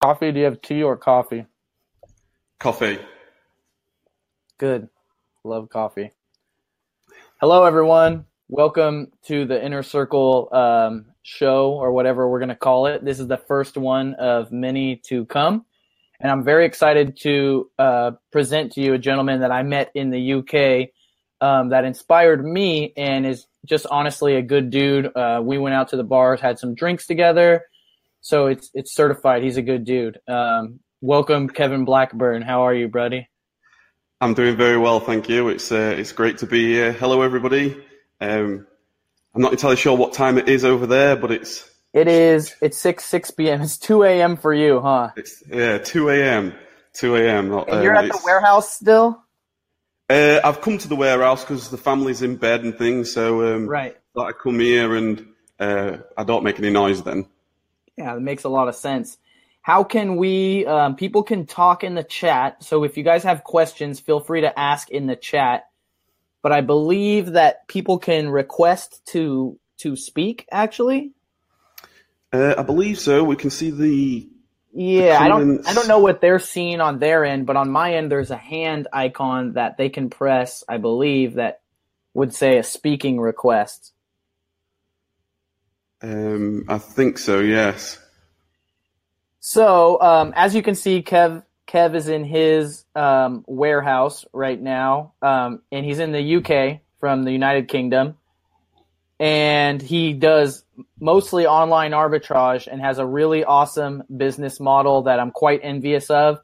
Coffee? Do you have tea or coffee? Coffee. Good. Love coffee. Hello, everyone. Welcome to the Inner Circle um, show, or whatever we're going to call it. This is the first one of many to come. And I'm very excited to uh, present to you a gentleman that I met in the UK um, that inspired me and is just honestly a good dude. Uh, we went out to the bars, had some drinks together. So it's it's certified. He's a good dude. Um, welcome, Kevin Blackburn. How are you, buddy? I'm doing very well, thank you. It's uh, it's great to be here. Hello, everybody. Um, I'm not entirely sure what time it is over there, but it's it is it's six six p.m. It's two a.m. for you, huh? It's yeah, two a.m. Two a.m. And you're at the warehouse still. Uh, I've come to the warehouse because the family's in bed and things, so um, right. I come here and uh, I don't make any noise then. Yeah, that makes a lot of sense. How can we? Um, people can talk in the chat. So if you guys have questions, feel free to ask in the chat. But I believe that people can request to to speak. Actually, uh, I believe so. We can see the. Yeah, I don't. I don't know what they're seeing on their end, but on my end, there's a hand icon that they can press. I believe that would say a speaking request. Um, I think so. Yes. So um, as you can see, Kev Kev is in his um, warehouse right now, um, and he's in the UK from the United Kingdom, and he does mostly online arbitrage and has a really awesome business model that I'm quite envious of.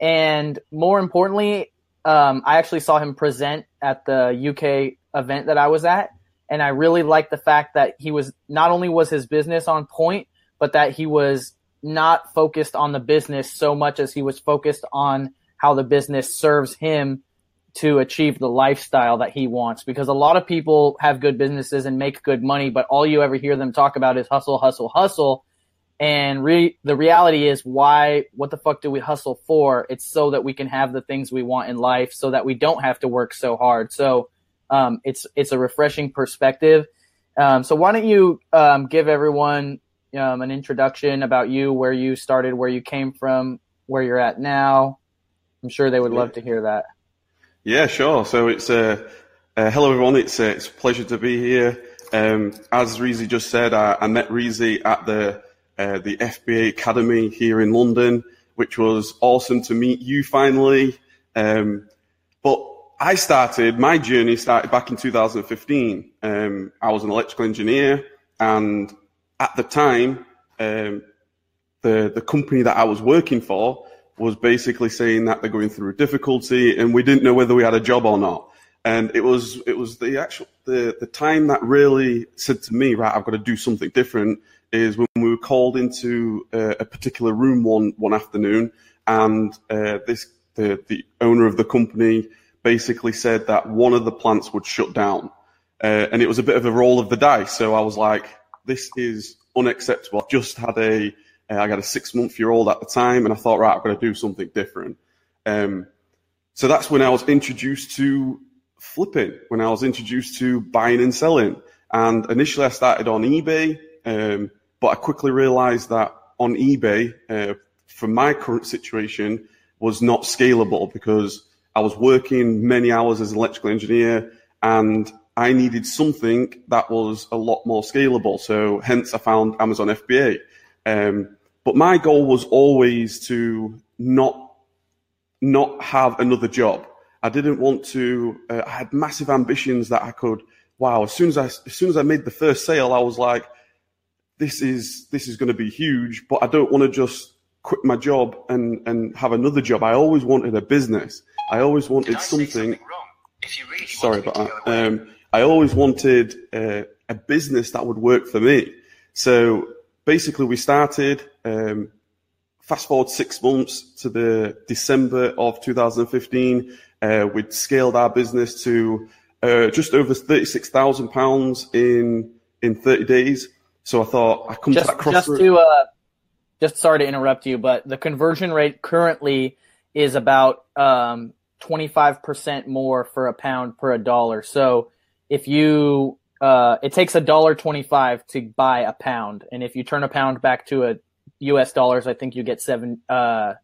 And more importantly, um, I actually saw him present at the UK event that I was at, and I really liked the fact that he was not only was his business on point, but that he was not focused on the business so much as he was focused on how the business serves him to achieve the lifestyle that he wants. Because a lot of people have good businesses and make good money, but all you ever hear them talk about is hustle, hustle, hustle. And re- the reality is why, what the fuck do we hustle for? It's so that we can have the things we want in life so that we don't have to work so hard. So, um, it's it's a refreshing perspective. Um, so why don't you um, give everyone um, an introduction about you, where you started, where you came from, where you're at now? I'm sure they would love to hear that. Yeah, sure. So it's uh, uh, hello everyone. It's uh, it's a pleasure to be here. Um, as Reezy just said, I, I met Reezy at the uh, the FBA Academy here in London, which was awesome to meet you finally. Um, but I started, my journey started back in 2015. Um, I was an electrical engineer, and at the time, um, the, the company that I was working for was basically saying that they're going through a difficulty, and we didn't know whether we had a job or not. And it was it was the actual the, the time that really said to me, right, I've got to do something different. Is when we were called into uh, a particular room one one afternoon, and uh, this the the owner of the company basically said that one of the plants would shut down. Uh, and it was a bit of a roll of the dice. So I was like, this is unacceptable. I've just had a, uh, I got a six month year old at the time and I thought, right, I've got to do something different. Um, so that's when I was introduced to flipping, when I was introduced to buying and selling. And initially I started on eBay, um, but I quickly realized that on eBay, uh, for my current situation, was not scalable because I was working many hours as an electrical engineer and I needed something that was a lot more scalable. So hence I found Amazon FBA. Um, but my goal was always to not, not have another job. I didn't want to, uh, I had massive ambitions that I could, wow, as soon as I, as soon as I made the first sale, I was like, this is, this is going to be huge, but I don't want to just quit my job and, and have another job. I always wanted a business. I always wanted something. Really sorry about that. Um, I always wanted uh, a business that would work for me. So basically, we started. Um, fast forward six months to the December of 2015, uh, we'd scaled our business to uh, just over thirty-six thousand pounds in in 30 days. So I thought I come just, to that crossroad. Just to uh, just sorry to interrupt you, but the conversion rate currently is about um, 25% more for a pound per a dollar. So if you, uh, it takes a dollar 25 to buy a pound. And if you turn a pound back to a U.S. dollars, I think you get seven, uh,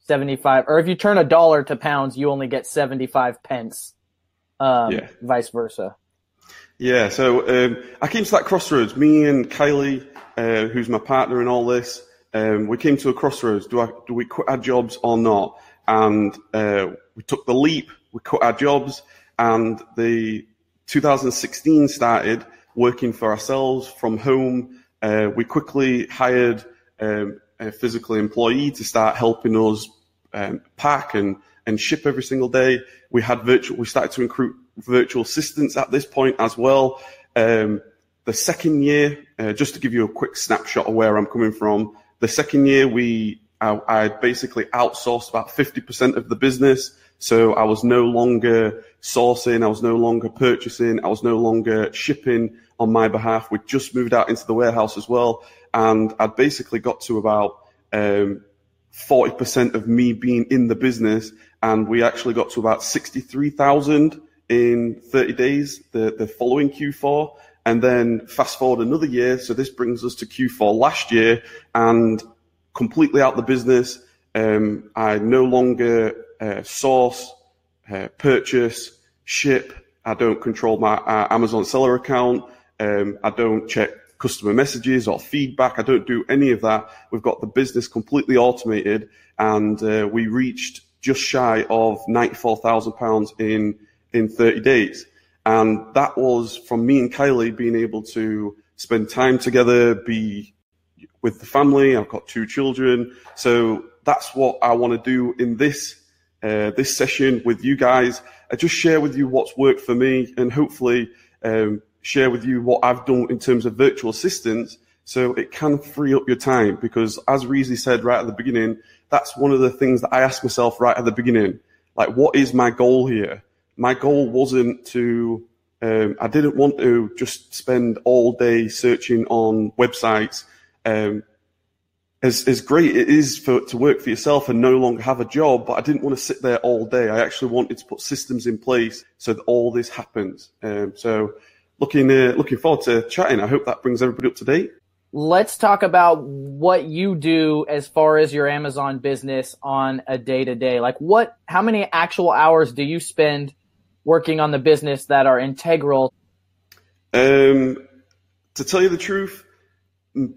75, or if you turn a dollar to pounds, you only get 75 pence, um, yeah. vice versa. Yeah, so um, I came to that crossroads. Me and Kylie, uh, who's my partner in all this, um, we came to a crossroads. Do I do we quit our jobs or not? And uh, we took the leap. We cut our jobs, and the 2016 started working for ourselves from home. Uh, we quickly hired um, a physical employee to start helping us um, pack and, and ship every single day. We had virtual. We started to recruit virtual assistants at this point as well. Um, the second year, uh, just to give you a quick snapshot of where I'm coming from, the second year we I, I basically outsourced about 50% of the business. So I was no longer sourcing, I was no longer purchasing, I was no longer shipping on my behalf. We'd just moved out into the warehouse as well. And I'd basically got to about um, 40% of me being in the business. And we actually got to about 63,000 in 30 days, the, the following Q4. And then fast forward another year. So this brings us to Q4 last year and completely out the business. Um, I no longer uh, source, uh, purchase, ship. I don't control my uh, Amazon seller account. Um, I don't check customer messages or feedback. I don't do any of that. We've got the business completely automated and uh, we reached just shy of £94,000 in, in 30 days. And that was from me and Kylie being able to spend time together, be with the family. I've got two children. So that's what I want to do in this, uh, this session with you guys. I just share with you what's worked for me and hopefully, um, share with you what I've done in terms of virtual assistants so it can free up your time because as Reezy said right at the beginning, that's one of the things that I asked myself right at the beginning. Like, what is my goal here? my goal wasn't to, um, I didn't want to just spend all day searching on websites. Um, as, as great it is for, to work for yourself and no longer have a job, but I didn't want to sit there all day. I actually wanted to put systems in place so that all this happens. Um, so looking, uh, looking forward to chatting. I hope that brings everybody up to date let's talk about what you do as far as your Amazon business on a day to day. Like what, how many actual hours do you spend working on the business that are integral? Um, to tell you the truth,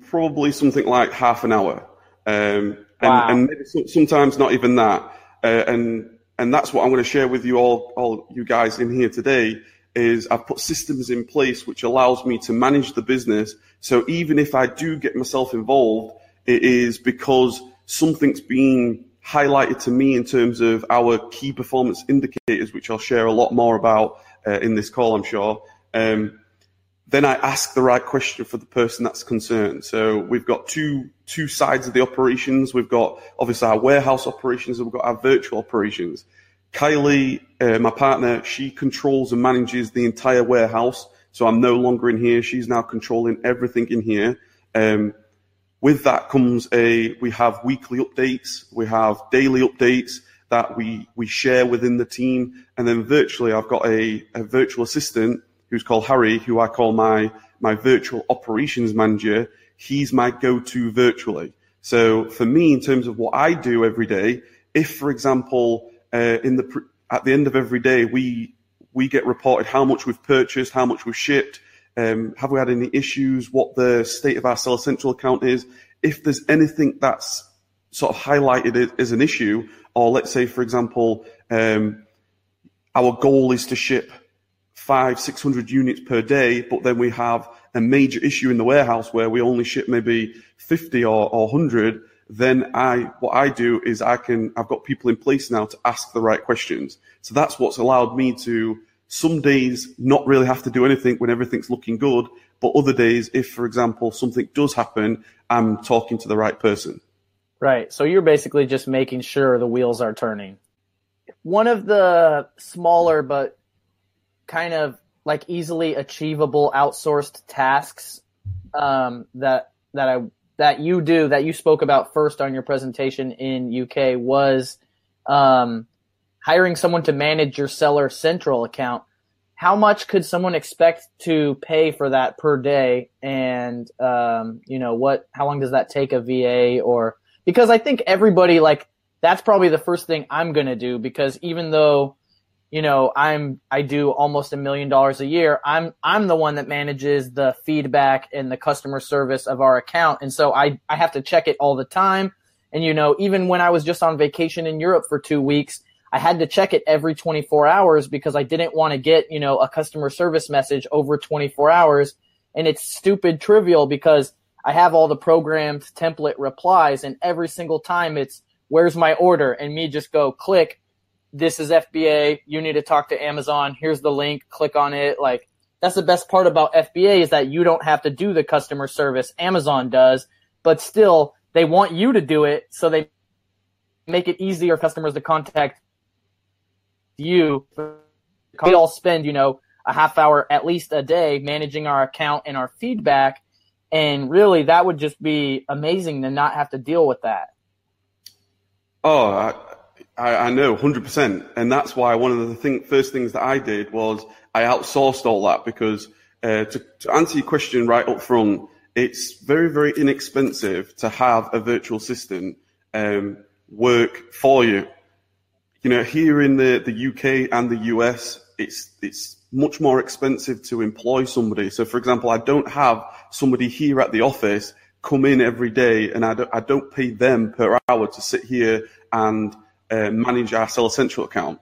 probably something like half an hour. Um, wow. and, and sometimes not even that. Uh, and, and that's what I'm going to share with you all, all you guys in here today is I've put systems in place which allows me to manage the business. So even if I do get myself involved, it is because something's being highlighted to me in terms of our key performance indicators, which I'll share a lot more about uh, in this call, I'm sure. Um, then I ask the right question for the person that's concerned. So we've got two two sides of the operations. We've got obviously our warehouse operations, and we've got our virtual operations. Kylie, uh, my partner, she controls and manages the entire warehouse. So I'm no longer in here. She's now controlling everything in here. Um, with that comes a, we have weekly updates, we have daily updates that we, we share within the team. And then virtually, I've got a, a virtual assistant who's called Harry, who I call my, my virtual operations manager. He's my go-to virtually. So for me, in terms of what I do every day, if, for example, uh, in the at the end of every day, we we get reported how much we've purchased, how much we've shipped, um, have we had any issues, what the state of our Seller Central account is. If there's anything that's sort of highlighted as an issue, or let's say, for example, um, our goal is to ship five, six hundred units per day, but then we have a major issue in the warehouse where we only ship maybe 50 or, or 100, then I, what I do is I can, I've got people in place now to ask the right questions. So that's what's allowed me to some days not really have to do anything when everything's looking good. But other days, if for example, something does happen, I'm talking to the right person. Right. So you're basically just making sure the wheels are turning. One of the smaller, but kind of like easily achievable outsourced tasks um, that that I that you do that you spoke about first on your presentation in UK was um, hiring someone to manage your seller central account. how much could someone expect to pay for that per day? And, um, you know, what, how long does that take a VA or, because I think everybody like, that's probably the first thing I'm to do because even though, you know, I'm, I do almost a million dollars a year. I'm, I'm the one that manages the feedback and the customer service of our account. And so I, I have to check it all the time. And, you know, even when I was just on vacation in Europe for two weeks, I had to check it every 24 hours because I didn't want to get, you know, a customer service message over 24 hours. And it's stupid trivial because I have all the programmed template replies and every single time it's, where's my order? And me just go click. This is FBA. You need to talk to Amazon. Here's the link. Click on it. Like that's the best part about FBA is that you don't have to do the customer service. Amazon does, but still they want you to do it. So they make it easier for customers to contact you. We all spend, you know, a half hour at least a day managing our account and our feedback. And really, that would just be amazing to not have to deal with that. Oh, I, I, know, 100%. And that's why one of the thing, first things that I did was I outsourced all that because uh, to, to answer your question right up front, it's very, very inexpensive to have a virtual assistant um, work for you you know, here in the, the UK and the US, it's it's much more expensive to employ somebody. So, for example, I don't have somebody here at the office come in every day, and I don't, I don't pay them per hour to sit here and uh, manage our Seller Central account.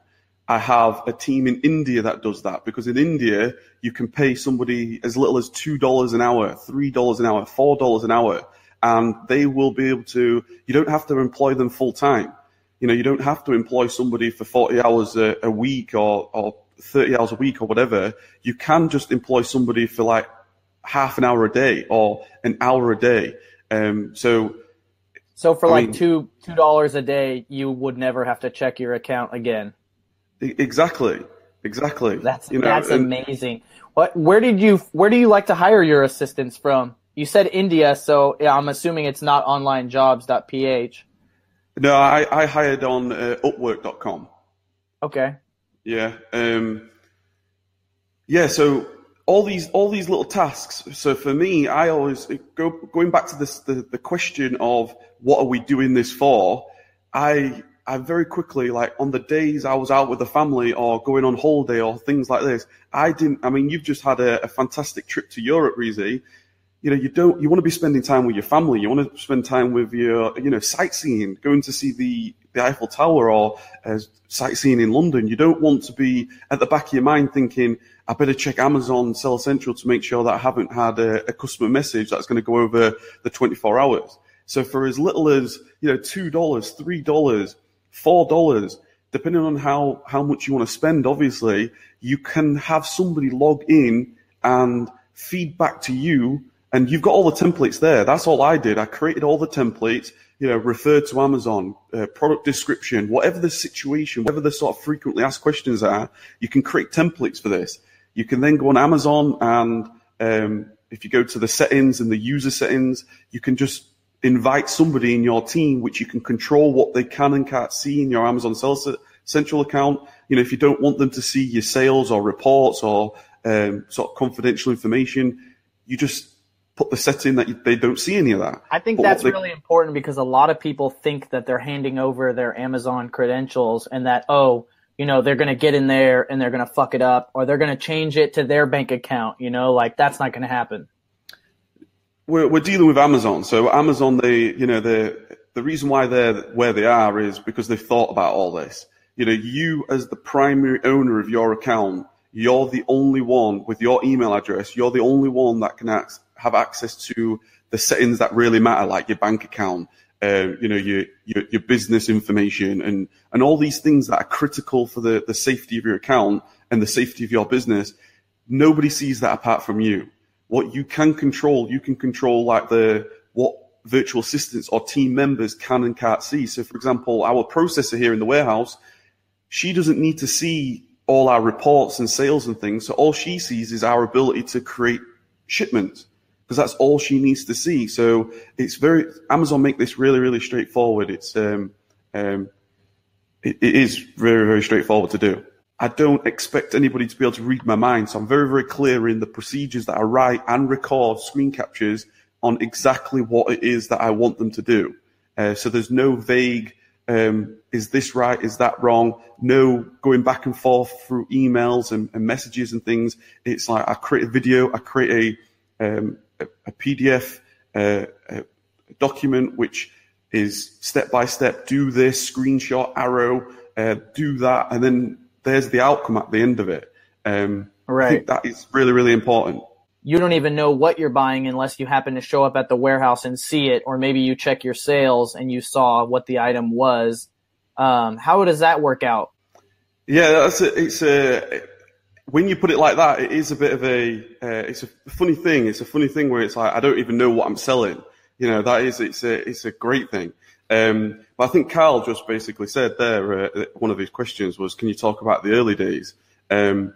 I have a team in India that does that because in India you can pay somebody as little as two dollars an hour, three dollars an hour, four dollars an hour, and they will be able to. You don't have to employ them full time you know, you don't have to employ somebody for 40 hours a, a week or, or 30 hours a week or whatever. You can just employ somebody for like half an hour a day or an hour a day. Um, so, so for I like mean, two two dollars a day, you would never have to check your account again. Exactly, exactly. That's you know, that's and, amazing. What? Where did you? Where do you like to hire your assistants from? You said India, so I'm assuming it's not onlinejobs.ph. No, I, I hired on uh, Upwork.com. Okay. Yeah. Um, yeah. So all these all these little tasks. So for me, I always go going back to this the, the question of what are we doing this for. I I very quickly like on the days I was out with the family or going on holiday or things like this. I didn't. I mean, you've just had a, a fantastic trip to Europe, Reezy you know, you don't, you want to be spending time with your family. You want to spend time with your, you know, sightseeing, going to see the, the Eiffel Tower or uh, sightseeing in London. You don't want to be at the back of your mind thinking, I better check Amazon Seller Central to make sure that I haven't had a, a customer message that's going to go over the 24 hours. So for as little as, you know, $2, $3, $4, depending on how, how much you want to spend, obviously, you can have somebody log in and feed back to you and you've got all the templates there. That's all I did. I created all the templates, you know, referred to Amazon, uh, product description, whatever the situation, whatever the sort of frequently asked questions are, you can create templates for this. You can then go on Amazon and um, if you go to the settings and the user settings, you can just invite somebody in your team, which you can control what they can and can't see in your Amazon Seller Central account. You know, if you don't want them to see your sales or reports or um, sort of confidential information, you just put the setting that they don't see any of that. I think but that's they, really important because a lot of people think that they're handing over their Amazon credentials and that, oh, you know, they're going to get in there and they're going to fuck it up or they're going to change it to their bank account. You know, like that's not going to happen. We're, we're dealing with Amazon. So Amazon, they, you know, the, the reason why they're where they are is because they've thought about all this. You know, you as the primary owner of your account, you're the only one with your email address. You're the only one that can have access to the settings that really matter, like your bank account, uh, you know, your, your, your business information, and and all these things that are critical for the the safety of your account and the safety of your business. Nobody sees that apart from you. What you can control, you can control like the what virtual assistants or team members can and can't see. So, for example, our processor here in the warehouse, she doesn't need to see all our reports and sales and things. So all she sees is our ability to create shipments because that's all she needs to see. So it's very Amazon make this really really straightforward. It's um, um, it, it is very very straightforward to do. I don't expect anybody to be able to read my mind. So I'm very, very clear in the procedures that I write and record screen captures on exactly what it is that I want them to do. Uh, so there's no vague, um, is this right? Is that wrong? No going back and forth through emails and, and messages and things. It's like I create a video, I create a, um, a, a, PDF uh, a document which is step by step, do this, screenshot, arrow, uh, do that, and then there's the outcome at the end of it. Um, right. I think that is really, really important. You don't even know what you're buying unless you happen to show up at the warehouse and see it, or maybe you check your sales and you saw what the item was. Um, how does that work out? Yeah, that's a, it's a when you put it like that, it is a bit of a uh, it's a funny thing. It's a funny thing where it's like I don't even know what I'm selling. You know, that is it's a it's a great thing. Um, but I think Carl just basically said there, uh, one of his questions was, can you talk about the early days? Um,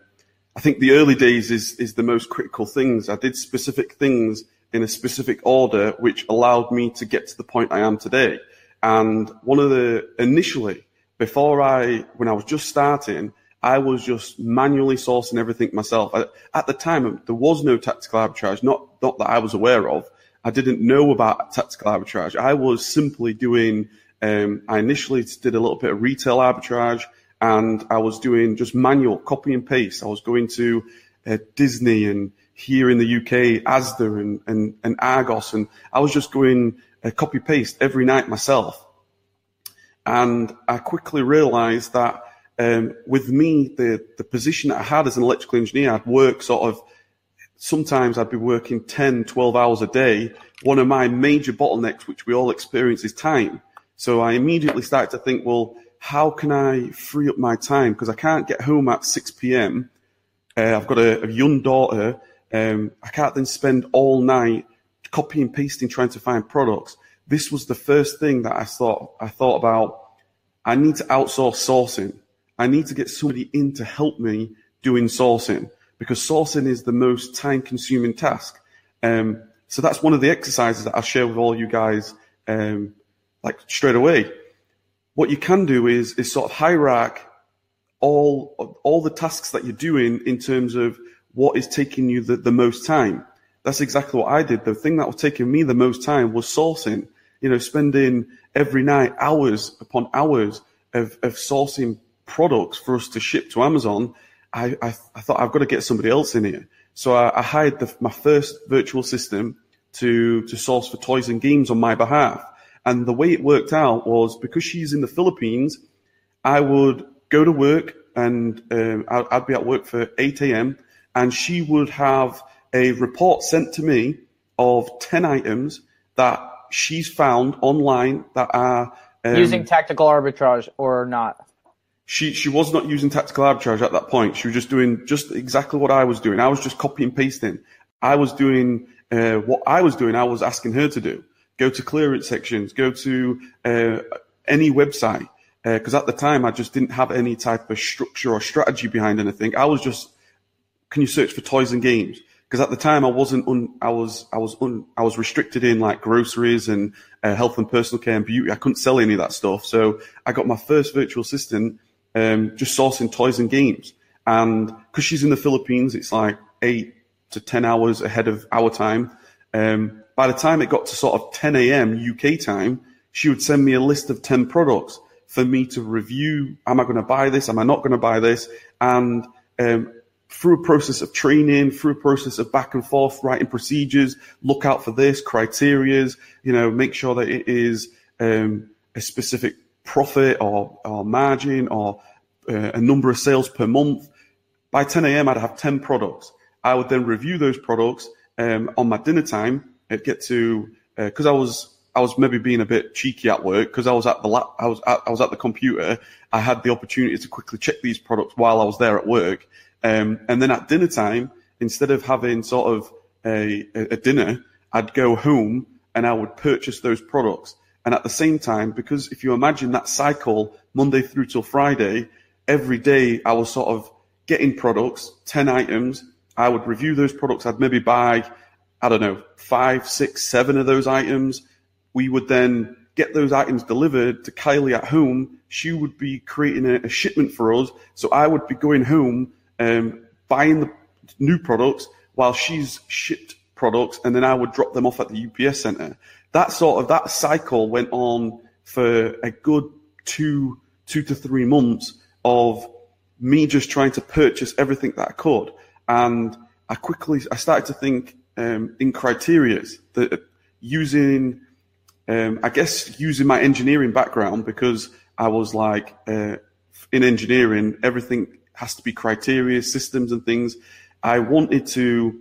I think the early days is, is the most critical things. I did specific things in a specific order, which allowed me to get to the point I am today. And one of the, initially, before I, when I was just starting, I was just manually sourcing everything myself. I, at the time, there was no tactical arbitrage, not, not that I was aware of. I didn't know about tactical arbitrage. I was simply doing, um, I initially did a little bit of retail arbitrage and I was doing just manual copy and paste. I was going to uh, Disney and here in the UK, Asda and, and, and Argos. And I was just going uh, copy paste every night myself. And I quickly realized that um, with me, the, the position that I had as an electrical engineer, I'd work sort of sometimes I'd be working 10, 12 hours a day. One of my major bottlenecks, which we all experience, is time. So I immediately started to think, well, how can I free up my time? Because I can't get home at 6 p.m. Uh, I've got a, a young daughter. Um, I can't then spend all night copying, pasting, trying to find products. This was the first thing that I thought, I thought about. I need to outsource sourcing. I need to get somebody in to help me doing sourcing because sourcing is the most time consuming task. Um, so that's one of the exercises that I'll share with all you guys, um, like straight away. What you can do is, is sort of hierarch all, all the tasks that you're doing in terms of what is taking you the, the most time. That's exactly what I did. The thing that was taking me the most time was sourcing, you know, spending every night hours upon hours of, of sourcing products for us to ship to Amazon I, I, I, thought I've got to get somebody else in here. So I, I hired the, my first virtual system to, to source for toys and games on my behalf. And the way it worked out was because she's in the Philippines, I would go to work and um, I'd, I'd be at work for 8 a.m. and she would have a report sent to me of 10 items that she's found online that are um, using tactical arbitrage or not she she was not using tactical arbitrage at that point. She was just doing just exactly what I was doing. I was just copying and pasting. I was doing uh, what I was doing. I was asking her to do. Go to clearance sections. Go to uh, any website. Because uh, at the time I just didn't have any type of structure or strategy behind anything. I was just, can you search for toys and games? Because at the time I wasn't un, I was I was un, I was restricted in like groceries and uh, health and personal care and beauty. I couldn't sell any of that stuff. So I got my first virtual assistant um, just sourcing toys and games. And because she's in the Philippines, it's like eight to 10 hours ahead of our time. Um, by the time it got to sort of 10 a.m. UK time, she would send me a list of 10 products for me to review. Am I going to buy this? Am I not going to buy this? And um, through a process of training, through a process of back and forth, writing procedures, look out for this, criterias, you know, make sure that it is um, a specific profit or, or margin or uh, a number of sales per month. By 10 a.m., I'd have 10 products. I would then review those products um, on my dinner time. I'd get to because uh, I was I was maybe being a bit cheeky at work because I was at the lap, I was at, I was at the computer. I had the opportunity to quickly check these products while I was there at work. Um, and then at dinner time, instead of having sort of a, a dinner, I'd go home and I would purchase those products. And at the same time, because if you imagine that cycle, Monday through till Friday, every day I was sort of getting products, 10 items. I would review those products. I'd maybe buy, I don't know, five, six, seven of those items. We would then get those items delivered to Kylie at home. she would be creating a, a shipment for us. So I would be going home, um, buying the new products while she's shipped products, and then I would drop them off at the UPS center. That sort of that cycle went on for a good two two to three months of me just trying to purchase everything that I could, and I quickly I started to think um, in criterias that using um, I guess using my engineering background because I was like uh, in engineering everything has to be criteria systems and things. I wanted to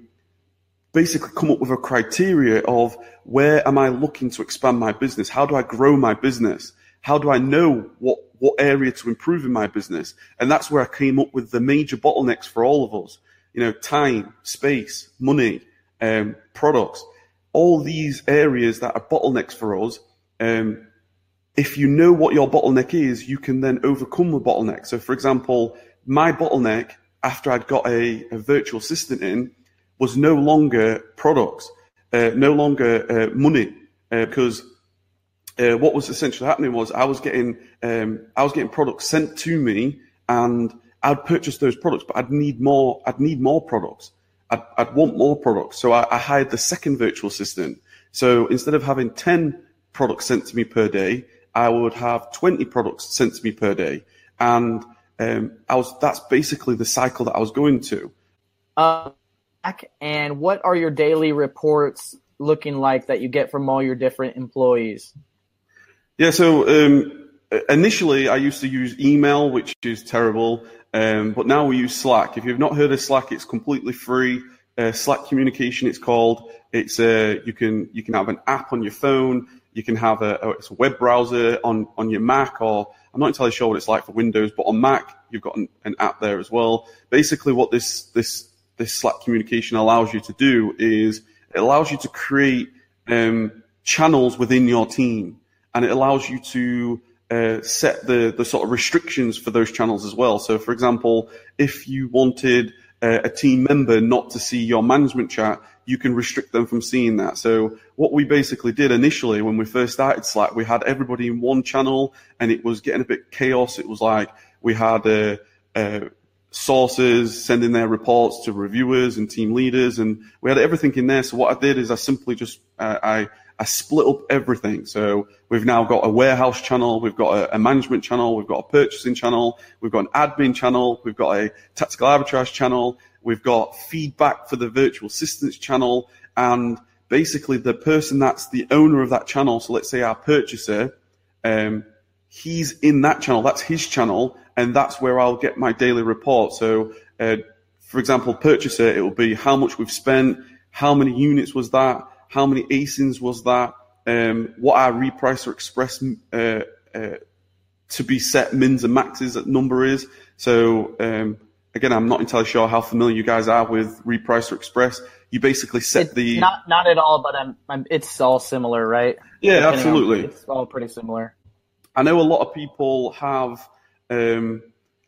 basically come up with a criteria of where am I looking to expand my business? How do I grow my business? How do I know what, what area to improve in my business? And that's where I came up with the major bottlenecks for all of us. You know, time, space, money, um, products, all these areas that are bottlenecks for us. Um, if you know what your bottleneck is, you can then overcome the bottleneck. So, for example, my bottleneck after I'd got a, a virtual assistant in was no longer products, uh, no longer uh, money, uh, because uh, what was essentially happening was I was getting um, I was getting products sent to me, and I'd purchase those products, but I'd need more. I'd need more products. I'd, I'd want more products, so I, I hired the second virtual assistant. So instead of having ten products sent to me per day, I would have twenty products sent to me per day, and um, I was that's basically the cycle that I was going to. Uh, and what are your daily reports looking like that you get from all your different employees? Yeah, so um, initially I used to use email, which is terrible, um, but now we use Slack. If you've not heard of Slack, it's completely free. Uh, Slack communication, it's called. It's uh, you can you can have an app on your phone. You can have a, a, it's a web browser on on your Mac, or I'm not entirely sure what it's like for Windows, but on Mac you've got an, an app there as well. Basically, what this this this Slack communication allows you to do is it allows you to create um, channels within your team, and it allows you to uh, set the the sort of restrictions for those channels as well. So, for example, if you wanted uh, a team member not to see your management chat, you can restrict them from seeing that. So, what we basically did initially when we first started Slack, we had everybody in one channel, and it was getting a bit chaos. It was like we had a, a sources sending their reports to reviewers and team leaders, and we had everything in there. So what I did is I simply just uh, I I split up everything. So we've now got a warehouse channel, we've got a, a, management channel, we've got a purchasing channel, we've got an admin channel, we've got a tactical arbitrage channel, we've got feedback for the virtual assistants channel, and basically the person that's the owner of that channel. So let's say our purchaser. Um, he's in that channel. That's his channel, and that's where I'll get my daily report. So, uh, for example, purchaser, it will be how much we've spent, how many units was that, how many ASINs was that, um, what our RepricerExpress uh, uh, to be set mins and maxes at number is. So, um, again, I'm not entirely sure how familiar you guys are with RepricerExpress. You basically set it's the not not at all, but I'm, I'm, it's all similar, right? Yeah, absolutely. On, it's all pretty similar. I know a lot of people have um,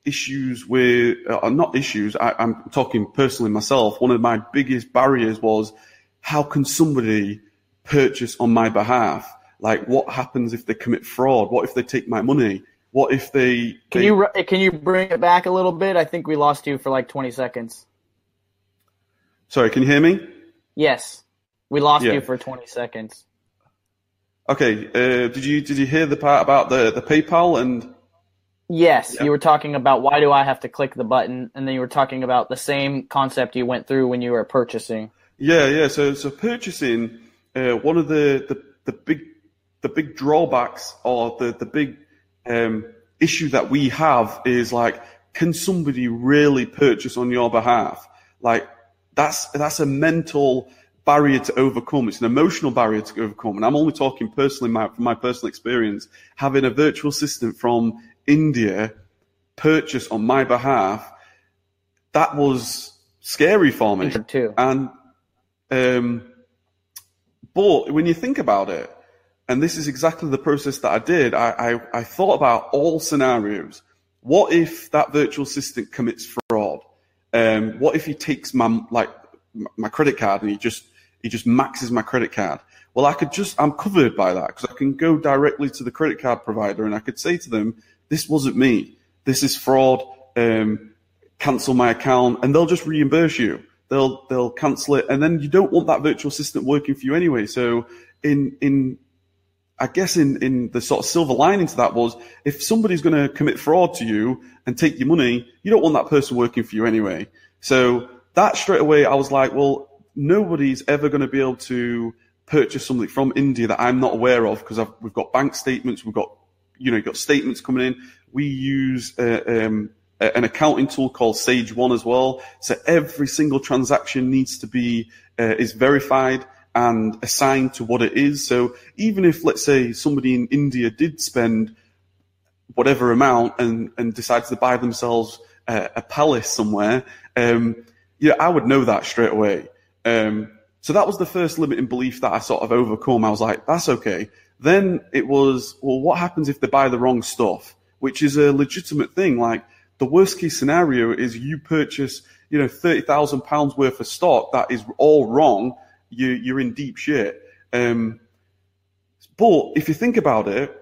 issues with, uh, not issues, I, I'm talking personally myself. One of my biggest barriers was how can somebody purchase on my behalf? Like, what happens if they commit fraud? What if they take my money? What if they? Can they... you can you bring it back a little bit? I think we lost you for like twenty seconds. Sorry, can you hear me? Yes, we lost yeah. you for twenty seconds. Okay. Uh, did you did you hear the part about the the PayPal and? Yes, yeah. you were talking about why do I have to click the button, and then you were talking about the same concept you went through when you were purchasing. Yeah, yeah. So so purchasing, uh, one of the, the the big the big drawbacks or the the big um, issue that we have is like, can somebody really purchase on your behalf? Like that's that's a mental barrier to overcome. It's an emotional barrier to overcome. And I'm only talking personally my, from my personal experience. Having a virtual assistant from India purchase on my behalf, that was scary for me. Too. And, um, but when you think about it, and this is exactly the process that I did, I, I, I thought about all scenarios. What if that virtual assistant commits fraud? Um, what if he takes my like my credit card and he just he just maxes my credit card. Well, I could just, I'm covered by that because I can go directly to the credit card provider and I could say to them, this wasn't me. This is fraud. Um, cancel my account, and they'll just reimburse you. They'll they'll cancel it, and then you don't want that virtual assistant working for you anyway. So in in I guess in, in the sort of silver lining to that was if somebody's going to commit fraud to you and take your money, you don't want that person working for you anyway. So that straight away, I was like, well, nobody's ever going to be able to purchase something from India that I'm not aware of because we've got bank statements, we've got, you know, got statements coming in. We use uh, um, an accounting tool called Sage One as well. So every single transaction needs to be uh, is verified and assigned to what it is. So even if, let's say, somebody in India did spend whatever amount and, and decides to buy themselves a, a palace somewhere, um, yeah, I would know that straight away. Um, so that was the first limiting belief that I sort of overcome. I was like, that's okay. Then it was, well, what happens if they buy the wrong stuff? Which is a legitimate thing. Like the worst case scenario is you purchase, you know, thirty thousand pounds worth of stock that is all wrong. You you're in deep shit. Um, but if you think about it,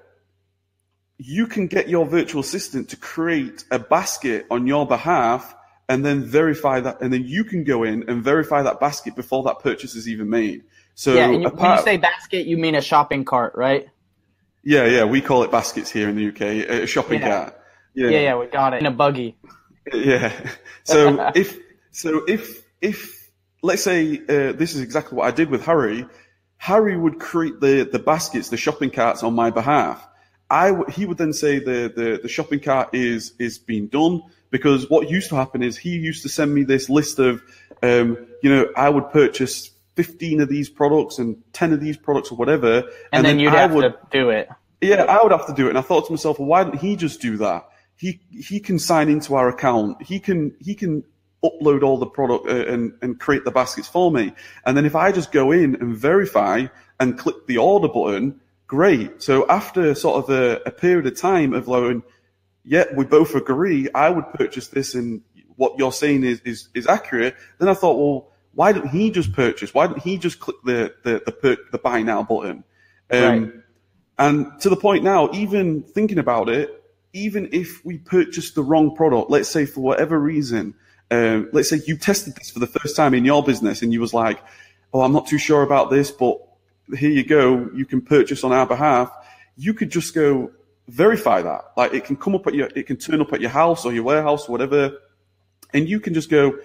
you can get your virtual assistant to create a basket on your behalf and then verify that, and then you can go in and verify that basket before that purchase is even made. So yeah, and you, when you say basket, you mean a shopping cart, right? Yeah, yeah, we call it baskets here in the UK, a shopping yeah. cart. Yeah. yeah, yeah, we got it in a buggy. Yeah. So if so if if let's say uh, this is exactly what I did with Harry, Harry would create the the baskets, the shopping carts on my behalf. I w- he would then say the, the the shopping cart is is being done because what used to happen is he used to send me this list of um, you know I would purchase 15 of these products and 10 of these products or whatever and, and then, then, you'd I have would, to do it yeah I would have to do it and I thought to myself well why didn't he just do that he he can sign into our account. He can he can upload all the product uh, and and create the baskets for me. And then if I just go in and verify and click the order button, great. So after sort of a, a period of time of going, yeah, we both agree, I would purchase this and what you're saying is is, is accurate. Then I thought, well, why didn't he just purchase? Why didn't he just click the the the, per, the buy now button? Um, right. And to the point now, even thinking about it, even if we purchased the wrong product, let's say for whatever reason, um, let's say you tested this for the first time in your business and you was like, oh, I'm not too sure about this, but here you go, you can purchase on our behalf. You could just go verify that. Like it can come up at your, it can turn up at your house or your warehouse or whatever. And you can just go,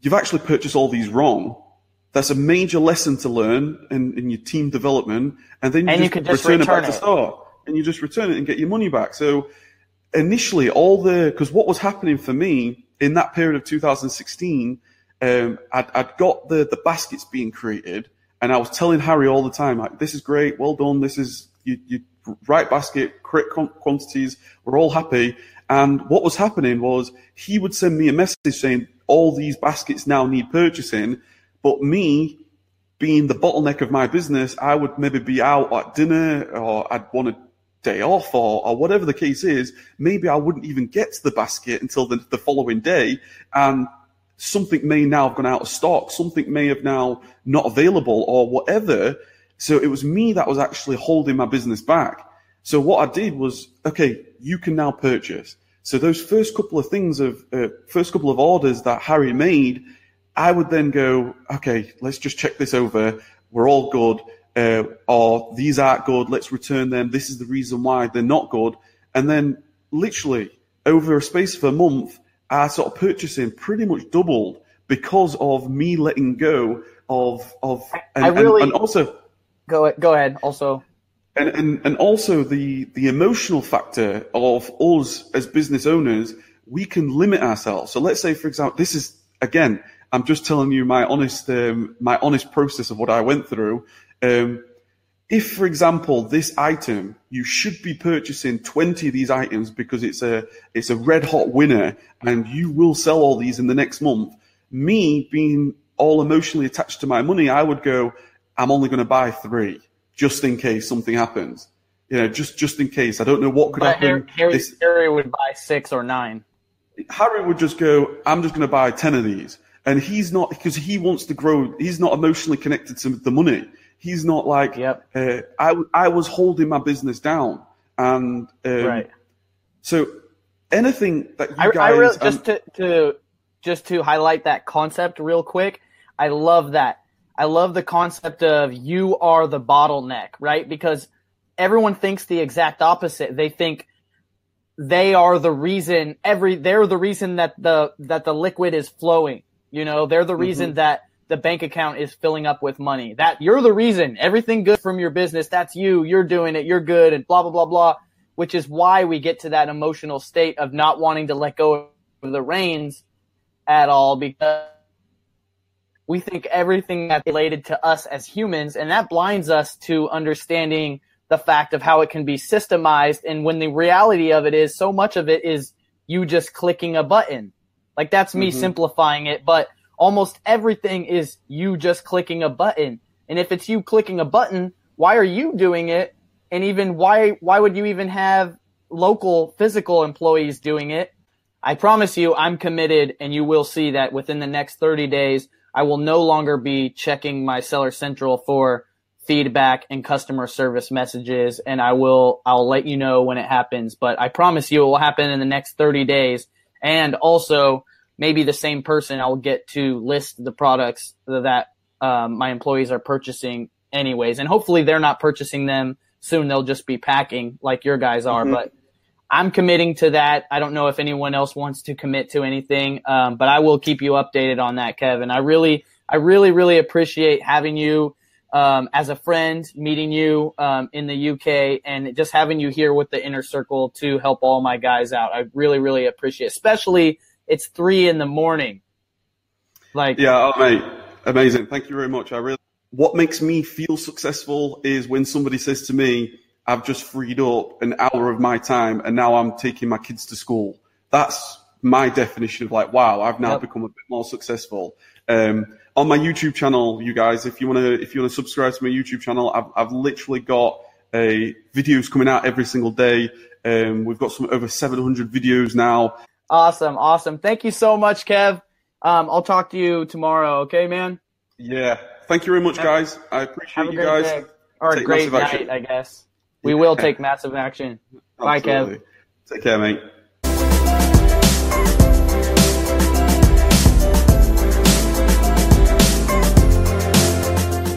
you've actually purchased all these wrong. That's a major lesson to learn in, in your team development. And then you, and just, you can just return, return it back to store and you just return it and get your money back. So initially all the because what was happening for me in that period of 2016 um, I'd, I'd, got the the baskets being created and i was telling harry all the time like this is great well done this is you, you right basket correct quantities we're all happy and what was happening was he would send me a message saying all these baskets now need purchasing but me being the bottleneck of my business i would maybe be out at dinner or i'd want to day off or, or whatever the case is, maybe I wouldn't even get to the basket until the, the following day. And something may now have gone out of stock. Something may have now not available or whatever. So it was me that was actually holding my business back. So what I did was, okay, you can now purchase. So those first couple of things of, uh, first couple of orders that Harry made, I would then go, okay, let's just check this over. We're all good uh, or these aren't good, let's return them. This is the reason why they're not good. And then literally over a space of a month, our sort of purchasing pretty much doubled because of me letting go of of and, really and, and also go go ahead also and, and and also the the emotional factor of us as business owners we can limit ourselves so let's say for example this is again i'm just telling you my honest um, my honest process of what i went through um, if, for example, this item, you should be purchasing 20 of these items because it's a, it's a red hot winner and you will sell all these in the next month. Me being all emotionally attached to my money, I would go, I'm only going to buy three just in case something happens. You know, just, just in case. I don't know what could but happen. Harry, this, Harry would buy six or nine. Harry would just go, I'm just going to buy 10 of these. And he's not, because he wants to grow, he's not emotionally connected to the money. He's not like, yep. Uh, I, I was holding my business down. And um, right. So anything that you I, guys I really, um, just to, to just to highlight that concept real quick. I love that. I love the concept of you are the bottleneck, right? Because everyone thinks the exact opposite. They think they are the reason every they're the reason that the that the liquid is flowing. You know, they're the reason Mm-hmm. that the bank account is filling up with money. That you're the reason. Everything good from your business, that's you. You're doing it. You're good and blah blah blah blah, which is why we get to that emotional state of not wanting to let go of the reins at all because we think everything that's related to us as humans and that blinds us to understanding the fact of how it can be systemized. And when the reality of it is so much of it is you just clicking a button. Like that's me Mhm. simplifying it but almost everything is you just clicking a button. And if it's you clicking a button why are you doing it? And even why why would you even have local physical employees doing it? I promise you, I'm committed, and you will see that within the next 30 days, I will no longer be checking my Seller Central for feedback and customer service messages, and I will, I'll let you know when it happens. But I promise you, it will happen in the next 30 days. And also, maybe the same person, I'll get to list the products that um, my employees are purchasing, anyways. And hopefully, they're not purchasing them soon. They'll just be packing like your guys are, Mhm. but. I'm committing to that. I don't know if anyone else wants to commit to anything, um, but I will keep you updated on that, Kevin. I really, I really, really appreciate having you um, as a friend, meeting you um, in the UK, and just having you here with the inner circle to help all my guys out. I really, really appreciate, it. especially it's three in the morning. Like, Yeah, oh, mate, amazing. Thank you very much. I really. What makes me feel successful is when somebody says to me, "I've just freed up an hour of my time, and now I'm taking my kids to school." That's my definition of like, wow, I've now Yep. become a bit more successful. Um, on my YouTube channel, you guys, if you wanna, if you wanna subscribe to my YouTube channel, I've, I've literally got a videos coming out every single day. Um, we've got some over 700 videos now. awesome, awesome. Thank you so much, Kev. Um, I'll talk to you tomorrow. Okay, man. Yeah. Thank you very much, guys. I appreciate a you guys. day or a Take great massive action. I guess. We will take massive action. Bye, Kev. Take care, mate.